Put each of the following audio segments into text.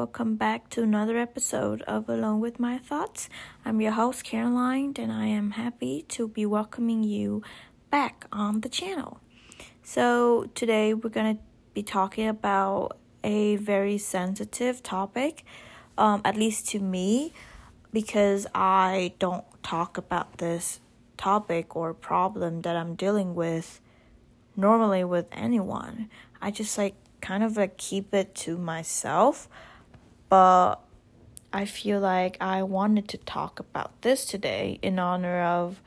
welcome back to another episode of Alone with My Thoughts. I'm your host, Caroline, and I am happy to be welcoming you back on the channel. So, today we're going to be talking about a very sensitive topic, um, at least to me, because I don't talk about this topic or problem that I'm dealing with normally with anyone. I just like kind of like keep it to myself, but I feel like I wanted to talk about this today in honor of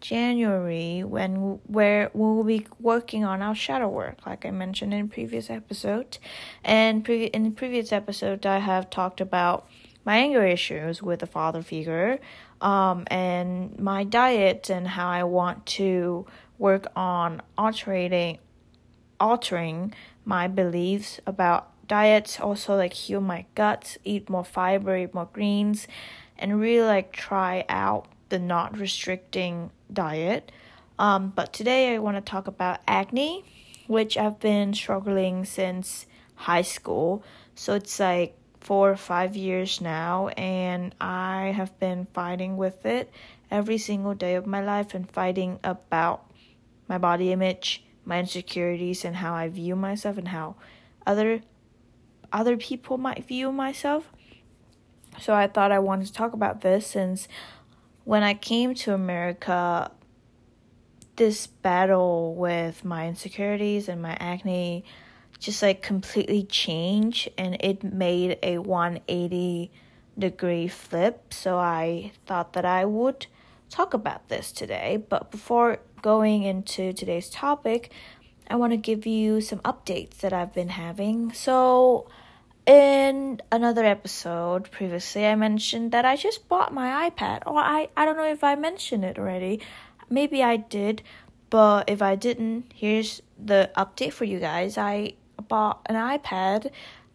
January when where we'll be working on our shadow work, like I mentioned in previous episode, and pre- in the previous episode I have talked about my anger issues with a father figure, um, and my diet and how I want to work on altering altering my beliefs about diets also like heal my gut eat more fiber eat more greens and really like try out the not restricting diet. Um, but today i want to talk about acne which i've been struggling since high school. So it's like four or five years now and i have been fighting with it every single day of my life and fighting about my body image my insecurities and how I view myself and how other other people might view myself. So I thought I wanted to talk about this since when I came to America this battle with my insecurities and my acne just like completely changed and it made a 180 degree flip. So I thought that I would talk about this today. But before going into today's topic, I want to give you some updates that I've been having. So, in another episode previously, I mentioned that I just bought my iPad. Or I, I don't know if I mentioned it already. Maybe I did, but if I didn't, here's the update for you guys. I bought an iPad.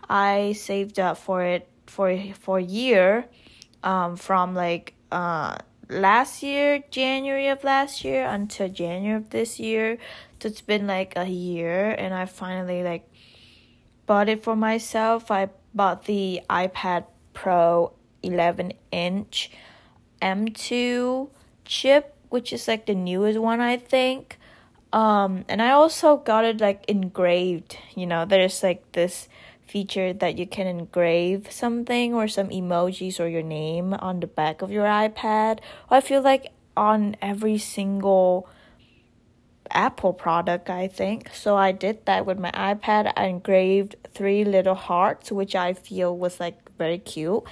I saved up for it for for a year, um, from like uh last year, January of last year until January of this year. So it's been like a year and I finally like bought it for myself. I bought the iPad Pro 11 inch M2 chip, which is like the newest one I think. Um and I also got it like engraved, you know, there's like this feature that you can engrave something or some emojis or your name on the back of your iPad. I feel like on every single Apple product, I think. So I did that with my iPad. I engraved three little hearts, which I feel was like very cute.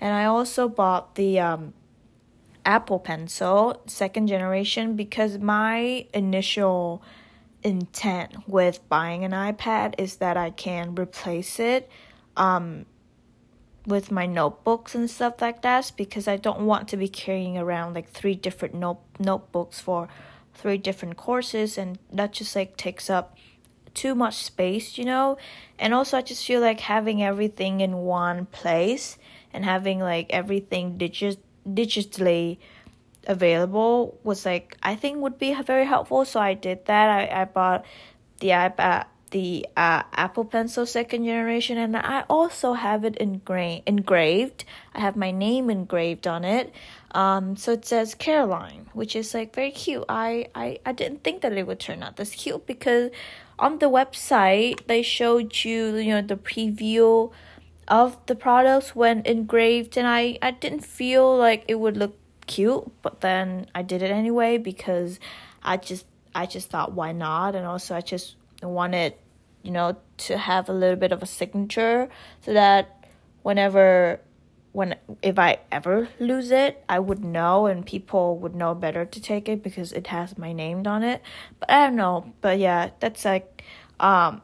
And I also bought the um, Apple Pencil second generation because my initial intent with buying an iPad is that I can replace it um, with my notebooks and stuff like that because I don't want to be carrying around like three different note- notebooks for three different courses and that just like takes up too much space, you know? And also I just feel like having everything in one place and having like everything digit digitally available was like I think would be very helpful. So I did that. I, I bought the iPad the uh, Apple Pencil second generation, and I also have it engra- engraved. I have my name engraved on it. Um, so it says Caroline, which is like very cute. I, I, I didn't think that it would turn out this cute because on the website they showed you you know the preview of the products when engraved, and I, I didn't feel like it would look cute, but then I did it anyway because I just I just thought why not, and also I just wanted you know to have a little bit of a signature so that whenever when if I ever lose it, I would know and people would know better to take it because it has my name on it. But I don't know. But yeah, that's like um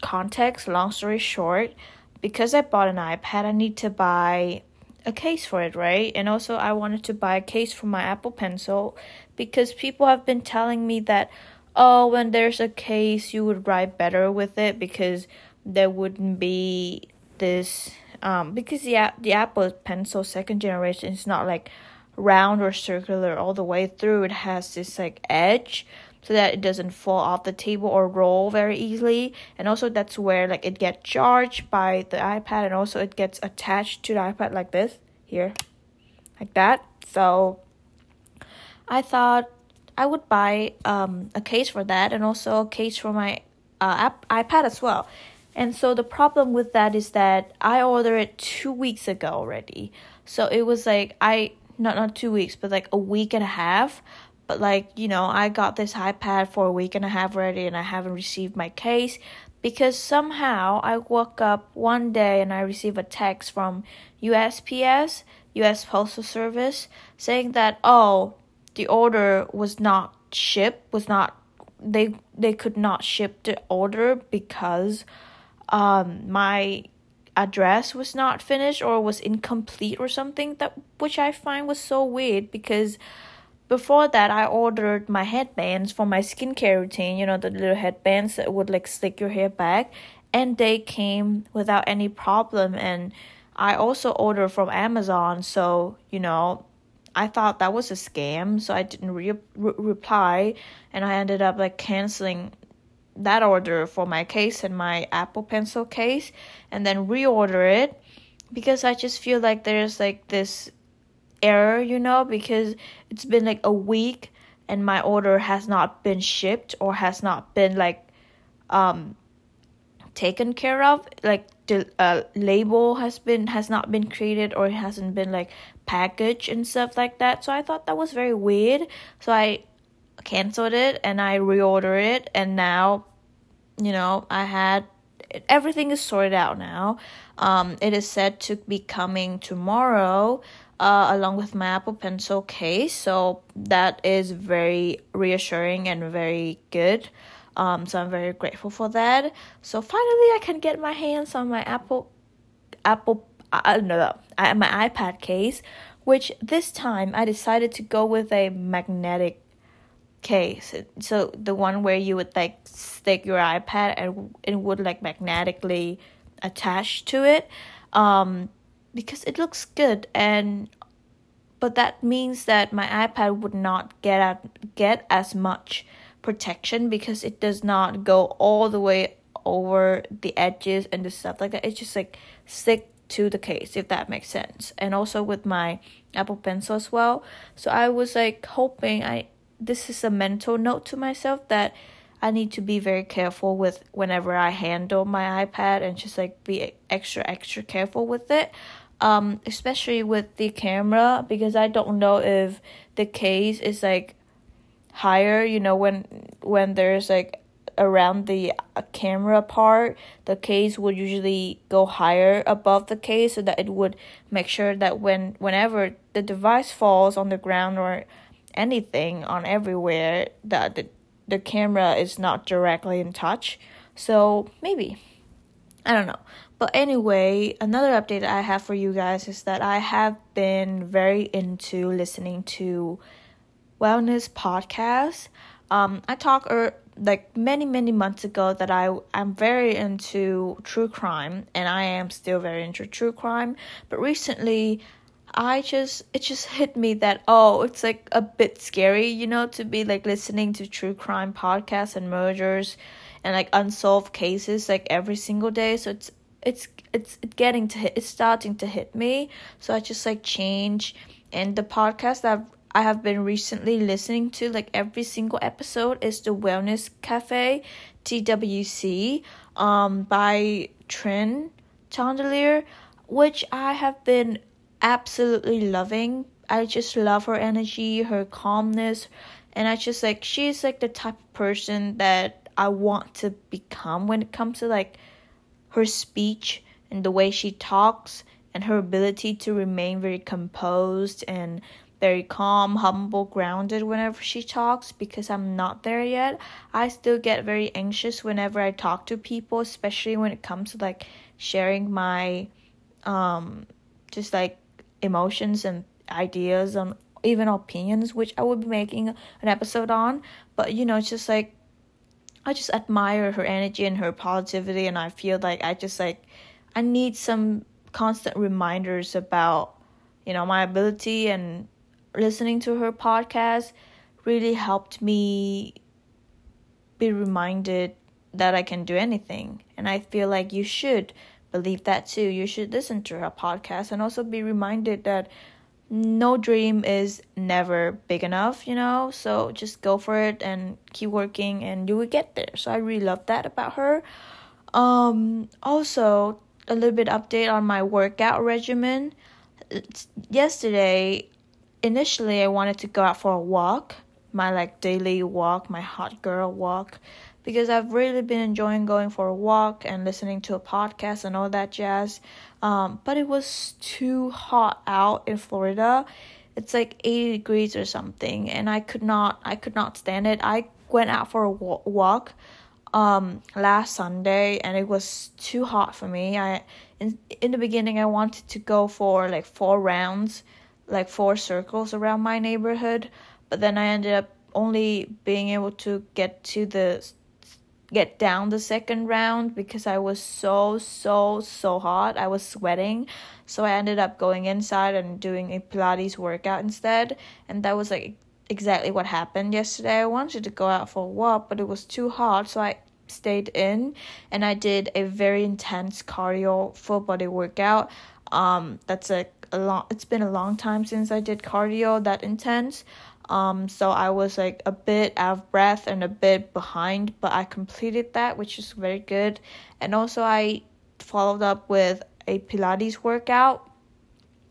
context, long story short, because I bought an iPad, I need to buy a case for it, right? And also, I wanted to buy a case for my Apple Pencil because people have been telling me that, oh, when there's a case, you would write better with it because there wouldn't be this. Um, because the the Apple Pencil second generation is not like round or circular all the way through. It has this like edge so that it doesn't fall off the table or roll very easily. And also that's where like it gets charged by the ipad and also it gets attached to the ipad like this here like that. So i thought i would buy um, a case for that and also a case for my uh, app, ipad as well. And so the problem with that is that i ordered it two weeks ago already. So it was like i not not two weeks but like a week and a half but like you know i got this ipad for a week and a half already and i haven't received my case because somehow i woke up one day and i received a text from usps us postal service saying that oh the order was not shipped was not they they could not ship the order because um my address was not finished or was incomplete or something that which I find was so weird because before that I ordered my headbands for my skincare routine, you know, the little headbands that would like slick your hair back and they came without any problem and I also ordered from Amazon, so, you know, I thought that was a scam, so I didn't re- re- reply and I ended up like canceling that order for my case and my Apple Pencil case and then reorder it because I just feel like there's like this error, you know, because it's been like a week and my order has not been shipped or has not been like um taken care of. Like the uh, label has been has not been created or it hasn't been like packaged and stuff like that. So i thought that was very weird. So i canceled it and I reordered it. And now you know I had everything is sorted out now. Um, it is said to be coming tomorrow uh, along with my Apple Pencil case, so that is very reassuring and very good. Um, so I'm very grateful for that. So finally, I can get my hands on my Apple Apple uh, no, I my iPad case, which this time I decided to go with a magnetic case. So the one where you would like stick your iPad and it would like magnetically attach to it, um, because it looks good and. But that means that my iPad would not get at, get as much protection because it does not go all the way over the edges and the stuff like that. It's just like stick to the case if that makes sense. And also with my Apple Pencil as well. So I was like hoping I this is a mental note to myself that I need to be very careful with whenever I handle my iPad and just like be extra extra careful with it. Um, especially with the camera because I don't know if the case is like higher, you know, when when there's like around the uh, camera part, the case would usually go higher above the case so that it would make sure that when whenever the device falls on the ground or anything on everywhere that the, the camera is not directly in touch. So maybe. I don't know. But anyway, another update I have for you guys is that I have been very into listening to wellness podcasts. Um, I talked er, like many many months ago that I I'm very into true crime and I am still very into true crime. But recently, I just it just hit me that oh it's like a bit scary you know to be like listening to true crime podcasts and murders and like unsolved cases like every single day. So it's it's it's getting to hit it's starting to hit me. So I just like change. And the podcast that I have been recently listening to like every single episode is the Wellness Cafe TWC um by Trin Chandelier which I have been absolutely loving. I just love her energy, her calmness, and I just like she's like the type of person that I want to become when it comes to like her speech and the way she talks and her ability to remain very composed and very calm, humble, grounded whenever she talks because I'm not there yet. I still get very anxious whenever I talk to people, especially when it comes to like sharing my um just like emotions and ideas and even opinions, which I will be making an episode on. But you know, it's just like I just admire her energy and her positivity, and I feel like I just like I need some constant reminders about you know my ability and listening to her podcast really helped me be reminded that I can do anything. And I feel like you should believe that too. You should listen to her podcast and also be reminded that no dream is never big enough, you know? So just go for it and keep working and you will get there. So I really love that about her. Um also a little bit update on my workout regimen. Yesterday initially I wanted to go out for a walk, my like daily walk, my hot girl walk because I've really been enjoying going for a walk and listening to a podcast and all that jazz. Um, but it was too hot out in Florida. It's like 80 degrees or something, and I could not, I could not stand it. I went out for a walk um last Sunday and it was too hot for me. I in in the beginning I wanted to go for like four rounds, like four circles around my neighborhood, but then I ended up only being able to get to the get down the second round because I was so so so hot. I was sweating. So I ended up going inside and doing a Pilates workout instead, and that was like exactly what happened yesterday. I wanted to go out for a walk, but it was too hot, so I stayed in and I did a very intense cardio full body workout. Um that's like a long it's been a long time since I did cardio that intense. Um, so I was like a bit out of breath and a bit behind, but I completed that, which is very good. And also, I followed up with a Pilates workout.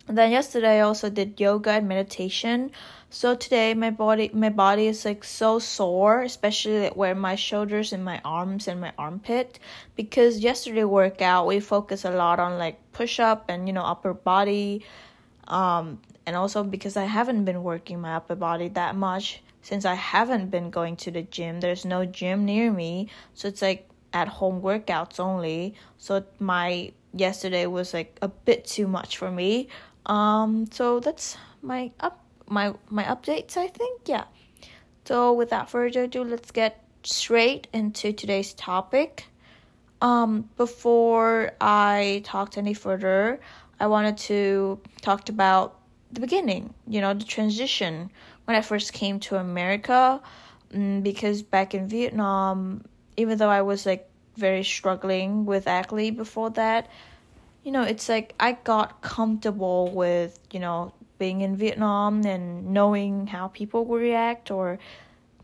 And then yesterday, I also did yoga and meditation. So today, my body my body is like so sore, especially where my shoulders and my arms and my armpit, because yesterday workout we focus a lot on like push up and you know upper body um, and also because I haven't been working my upper body that much since I haven't been going to the gym. There's no gym near me, so it's like at home workouts only. So my yesterday was like a bit too much for me. Um, so that's my up my my updates. I think yeah. So without further ado, let's get straight into today's topic. Um, before I talked any further, I wanted to talk about the beginning, you know, the transition when I first came to America. Mm, because back in Vietnam, even though I was like very struggling with acne before that, you know, it's like I got comfortable with, you know, being in Vietnam and knowing how people will react or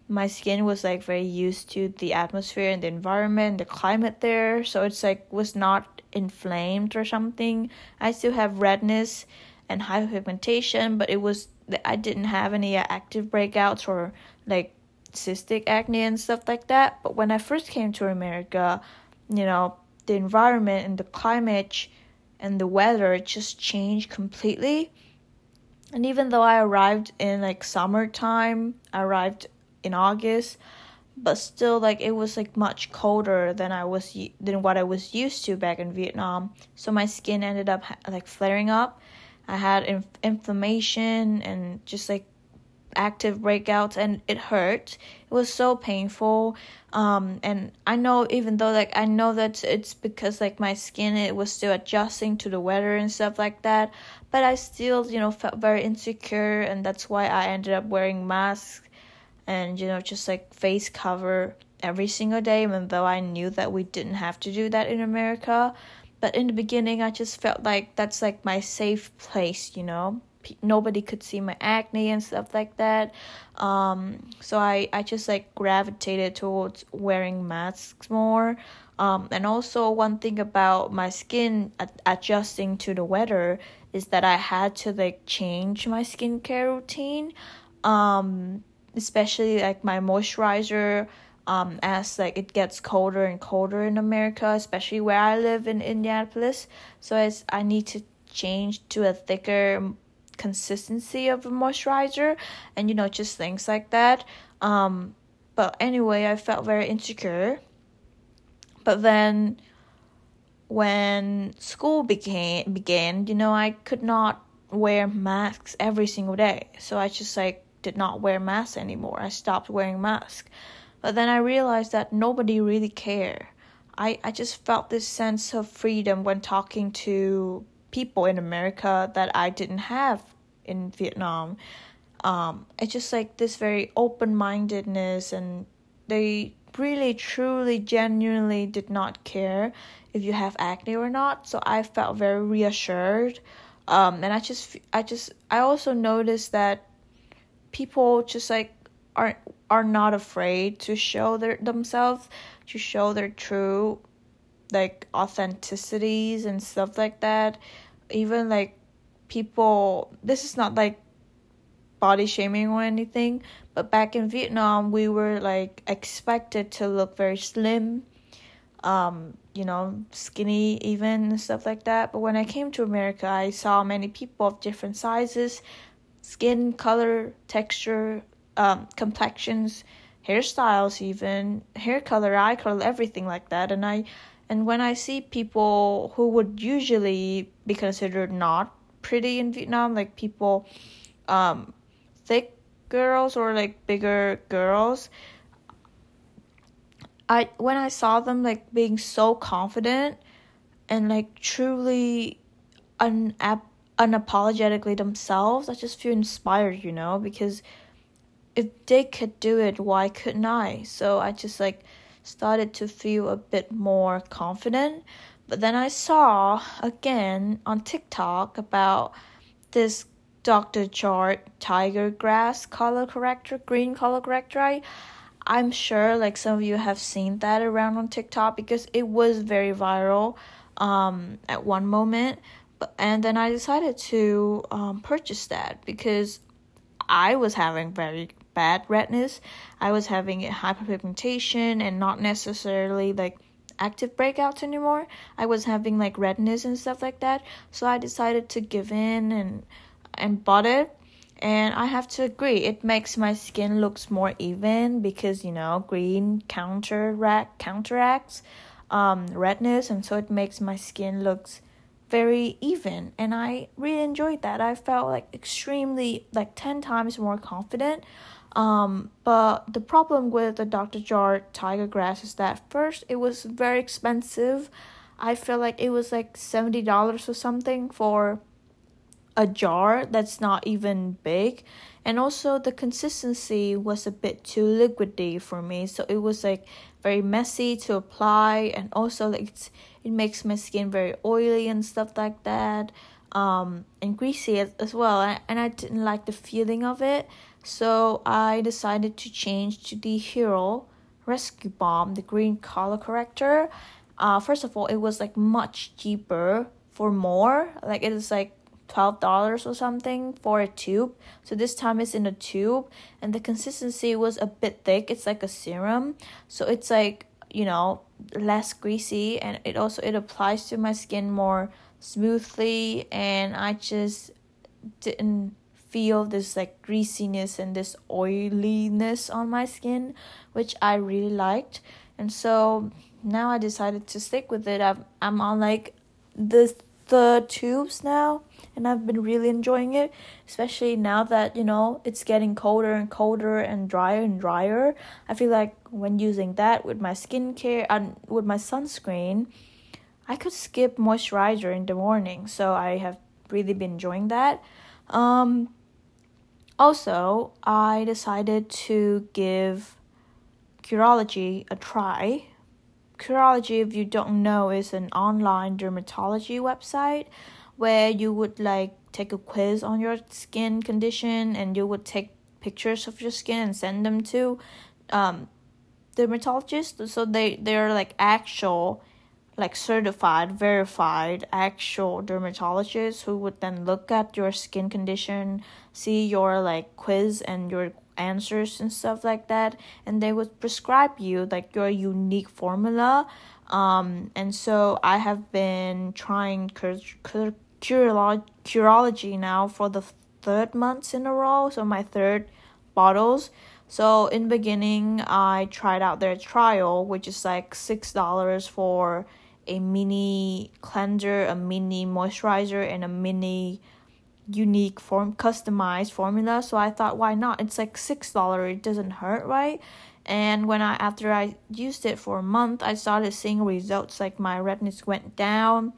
my skin was like very used to the atmosphere and the environment, the climate there. So it's like was not inflamed or something. I still have redness and hyperpigmentation, but it was I didn't have any active breakouts or like cystic acne and stuff like that. But when I first came to America, you know, the environment and the climate and the weather just changed completely. And even though I arrived in like summertime, I arrived in August, but still like it was like much colder than I was than what I was used to back in Vietnam. So my skin ended up like flaring up. I had inf- inflammation and just like active breakouts and it hurt. It was so painful um and i know even though like i know that it's because like my skin it was still adjusting to the weather and stuff like that but i still you know felt very insecure and that's why i ended up wearing masks and you know just like face cover every single day even though i knew that we didn't have to do that in america but in the beginning i just felt like that's like my safe place you know? Nobody could see my acne and stuff like that. Um so i i just like gravitated towards wearing masks more. Um and also one thing about my skin ad- adjusting to the weather is that i had to like change my skincare routine. Um especially like my moisturizer um, as like it gets colder and colder in America, especially where I live in Indianapolis. So as I need to change to a thicker consistency of a moisturizer, and you know just things like that. Um, but anyway, I felt very insecure. But then, when school began began, you know, I could not wear masks every single day. So I just like did not wear masks anymore. I stopped wearing masks. But then I realized that nobody really cared. I, I just felt this sense of freedom when talking to people in America that I didn't have in Vietnam. Um, it's just like this very open mindedness, and they really, truly, genuinely did not care if you have acne or not. So I felt very reassured. Um, and I just, I just, I also noticed that people just like are are not afraid to show their themselves, to show their true, like authenticities and stuff like that. Even like people, this is not like body shaming or anything, but back in Vietnam, we were like expected to look very slim, um, you know, skinny even and stuff like that. But when I came to America, I saw many people of different sizes, skin color, texture, um, complexions, hairstyles, even hair color, eye color, everything like that. And I, and when I see people who would usually be considered not pretty in Vietnam, like people, um, thick girls or like bigger girls i when i saw them like being so confident and like truly un- unapologetically themselves i just feel inspired you know because if they could do it why couldn't i so i just like started to feel a bit more confident but then i saw again on tiktok about this Dr. Jart Tiger Grass color corrector, green color corrector. I, I'm sure like some of you have seen that around on TikTok because it was very viral um, at one moment. But, and then I decided to um, purchase that because I was having very bad redness. I was having hyperpigmentation and not necessarily like active breakouts anymore. I was having like redness and stuff like that. So I decided to give in and and bought it and I have to agree it makes my skin looks more even because you know green counteract counteracts um, redness and so it makes my skin looks very even and I really enjoyed that I felt like extremely like 10 times more confident um, but the problem with the Dr. Jart Tiger Grass is that first it was very expensive. I feel like it was like $70 or something for a jar that's not even big. And also the consistency was a bit too liquidy for me so it was like very messy to apply. And also like it makes my skin very oily and stuff like that um and greasy as, as well. And, and i didn't like the feeling of it so i decided to change to the Hero Rescue Balm, the green color corrector uh first of all it was like much cheaper for more like it is like $12 or something for a tube. So this time it's in a tube and the consistency was a bit thick. It's like a serum. So it's like, you know, less greasy and it also it applies to my skin more smoothly and I just didn't feel this like greasiness and this oiliness on my skin, which I really liked. And so now I decided to stick with it. I'm I'm on like the tubes now and I've been really enjoying it, especially now that you know it's getting colder and colder and drier and drier. I feel like when using that with my skincare and with my sunscreen, I could skip moisturizer in the morning, so I have really been enjoying that. Um, also, I decided to give Curology a try Curology, if you don't know, is an online dermatology website where you would like take a quiz on your skin condition and you would take pictures of your skin and send them to um, dermatologists. So they they're like actual, like certified, verified, actual dermatologists who would then look at your skin condition, see your like quiz and your answers and stuff like that and they would prescribe you like your unique formula. Um and so i have been trying cur- cur- curology now for the third months in a row so my third bottles. So in beginning i tried out their trial which is like six dollars for a mini cleanser a mini moisturizer and a mini unique form customized formula. So i thought why not? It's like six dollar. It doesn't hurt right? And when i after i used it for a month i started seeing results. Like my redness went down.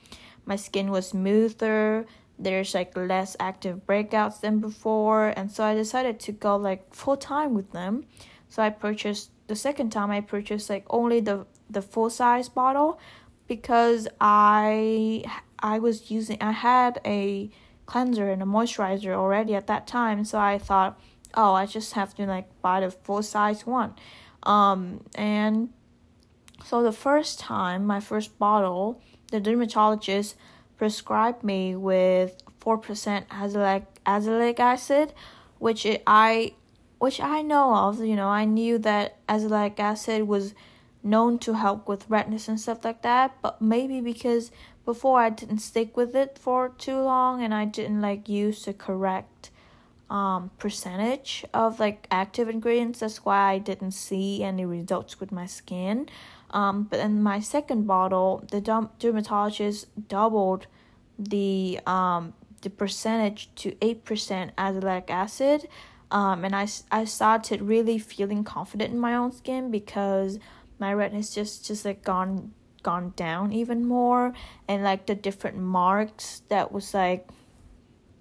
My skin was smoother. There's like less active breakouts than before. And so i decided to go like full time with them. So i purchased the second time I purchased like only the the full size bottle because I I was using I had a cleanser and a moisturizer already at that time so I thought oh I just have to like buy the full size one. Um and so the first time my first bottle the dermatologist prescribed me with 4% azelaic, azelaic acid which it, I which I know of you know I knew that azelaic acid was known to help with redness and stuff like that but maybe because before I didn't stick with it for too long and I didn't like use the correct um percentage of like active ingredients that's why I didn't see any results with my skin. Um but in my second bottle the dermatologist doubled the um the percentage to 8% azelaic acid um and I, I started really feeling confident in my own skin because my redness just just like gone gone down even more. And like the different marks that was like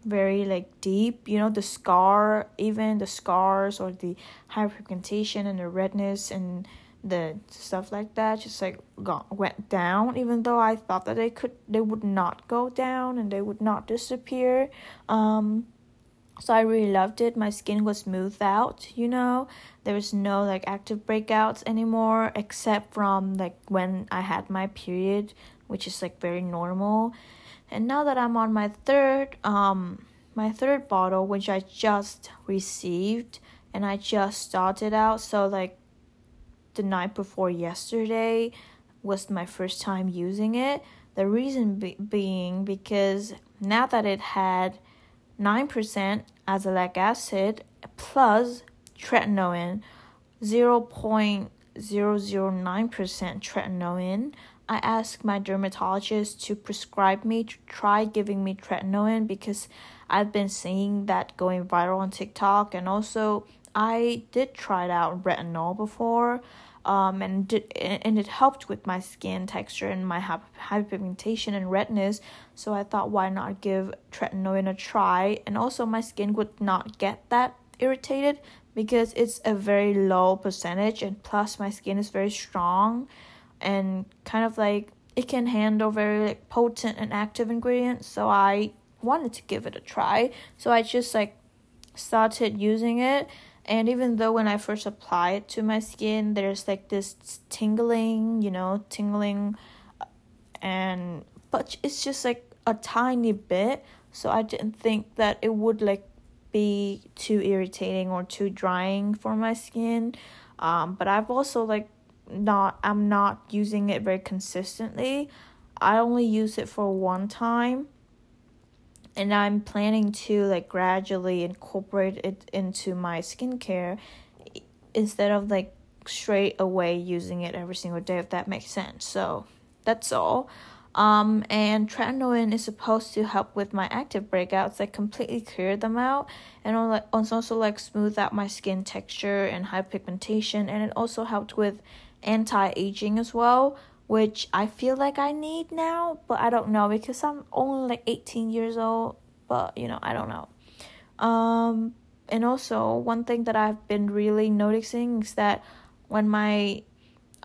very like deep you know the scar even the scars or the hyperpigmentation and the redness and the stuff like that just like got went down even though i thought that they could they would not go down and they would not disappear. Um so I really loved it. My skin was smoothed out, you know. There was no like active breakouts anymore except from like when I had my period, which is like very normal. And now that I'm on my third um my third bottle which I just received and I just started out so like the night before yesterday was my first time using it. The reason be- being because now that it had 9% azelaic acid plus tretinoin, 0.009% tretinoin. I asked my dermatologist to prescribe me to try giving me tretinoin because I've been seeing that going viral on TikTok and also I did try out retinol before um, and did, and it helped with my skin texture and my hyperpigmentation and redness. So I thought, why not give tretinoin a try? And also, my skin would not get that irritated because it's a very low percentage, and plus, my skin is very strong and kind of like it can handle very like, potent and active ingredients. So I wanted to give it a try. So I just like started using it and even though when I first apply it to my skin, there's like this tingling, you know, tingling, and but it's just like a tiny bit. So I didn't think that it would like be too irritating or too drying for my skin. Um, but I've also like not I'm not using it very consistently. I only use it for one time and I'm planning to like gradually incorporate it into my skincare instead of like straight away using it every single day if that makes sense. So that's all. Um, and tretinoin is supposed to help with my active breakouts, like completely clear them out, and also like smooth out my skin texture and hyperpigmentation, and it also helped with anti-aging as well, which I feel like I need now, but I don't know because I'm only like 18 years old, but you know, I don't know. Um and also one thing that I've been really noticing is that when my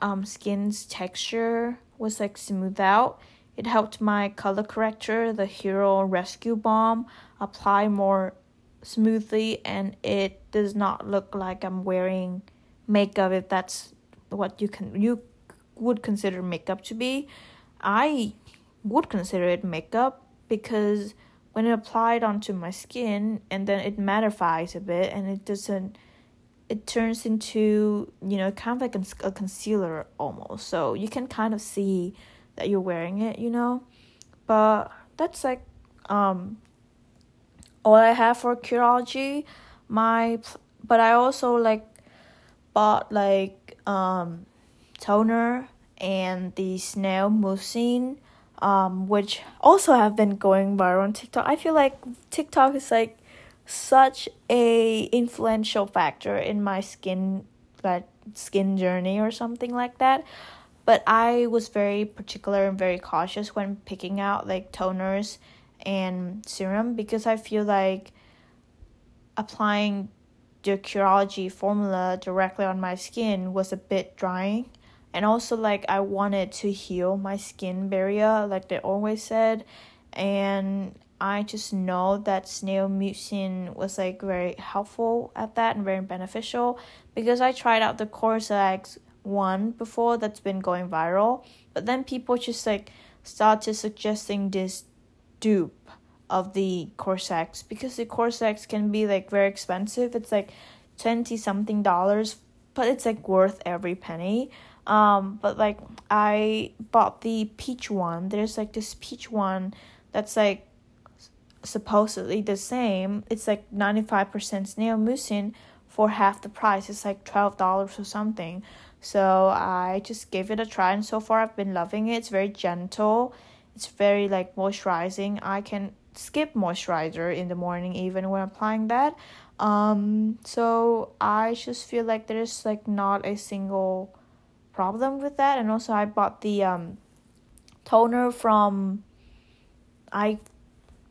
um skin's texture was like smooth out, it helped my color corrector, the Hero Rescue Balm, apply more smoothly and it does not look like I'm wearing makeup if that's what you can you would consider makeup to be. I would consider it makeup because when it applied onto my skin and then it mattifies a bit and it doesn't it turns into you know kind of like a, concealer almost. So you can kind of see that you're wearing it you know? But that's like um all i have for curology. My but i also like bought like um toner and the snail mucin um, which also have been going viral on TikTok. I feel like TikTok is like such a influential factor in my skin that skin journey or something like that. But I was very particular and very cautious when picking out like toners and serum because I feel like applying the Curology formula directly on my skin was a bit drying. And also, like, I wanted to heal my skin barrier, like they always said. And I just know that snail mucin was like very helpful at that and very beneficial because I tried out the Cosrx one before that's been going viral, but then people just like started suggesting this dupe of the Cosrx because the Cosrx can be like very expensive. It's like twenty something dollars, but it's like worth every penny. Um, but like I bought the peach one. There's like this peach one that's like supposedly the same. It's like ninety five percent snail mucin for half the price. It's like twelve dollars or something. So I just gave it a try, and so far I've been loving it. It's very gentle. It's very like moisturizing. I can skip moisturizer in the morning even when applying that. Um, so I just feel like there's like not a single problem with that. And also I bought the um toner from I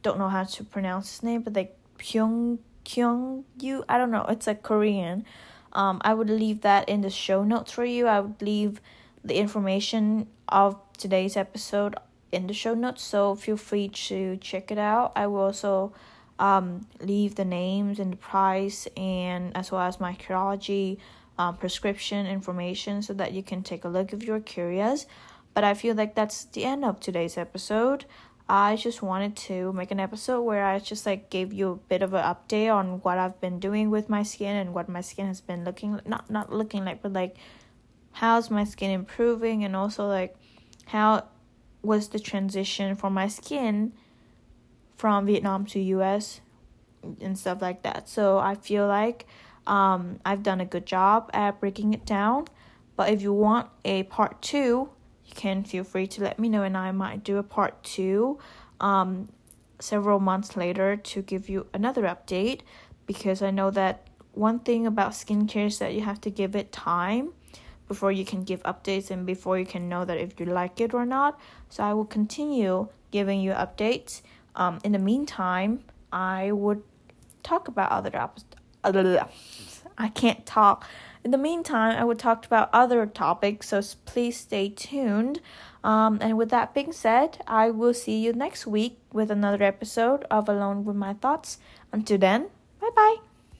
don't know how to pronounce his name, but like Pyong Kyung Yu. I don't know. It's like Korean. Um, I would leave that in the show notes for you. I would leave the information of today's episode in the show notes, so feel free to check it out. I will also um, leave the names and the price, and as well as my Curology um, prescription information, so that you can take a look if you're curious. But I feel like that's the end of today's episode. I just wanted to make an episode where I just like gave you a bit of an update on what I've been doing with my skin and what my skin has been looking not not looking like but like how's my skin improving and also like how was the transition for my skin from Vietnam to US and stuff like that. So I feel like um, I've done a good job at breaking it down. But if you want a part two, you can feel free to let me know, and I might do a part two um, several months later to give you another update because I know that one thing about skincare is that you have to give it time before you can give updates and before you can know that if you like it or not. So I will continue giving you updates. Um, in the meantime, I would talk about other topics. I can't talk. In the meantime, I would talk about other topics, so please stay tuned. Um, and with that being said, I will see you next week with another episode of Alone with My Thoughts. Until then, bye bye.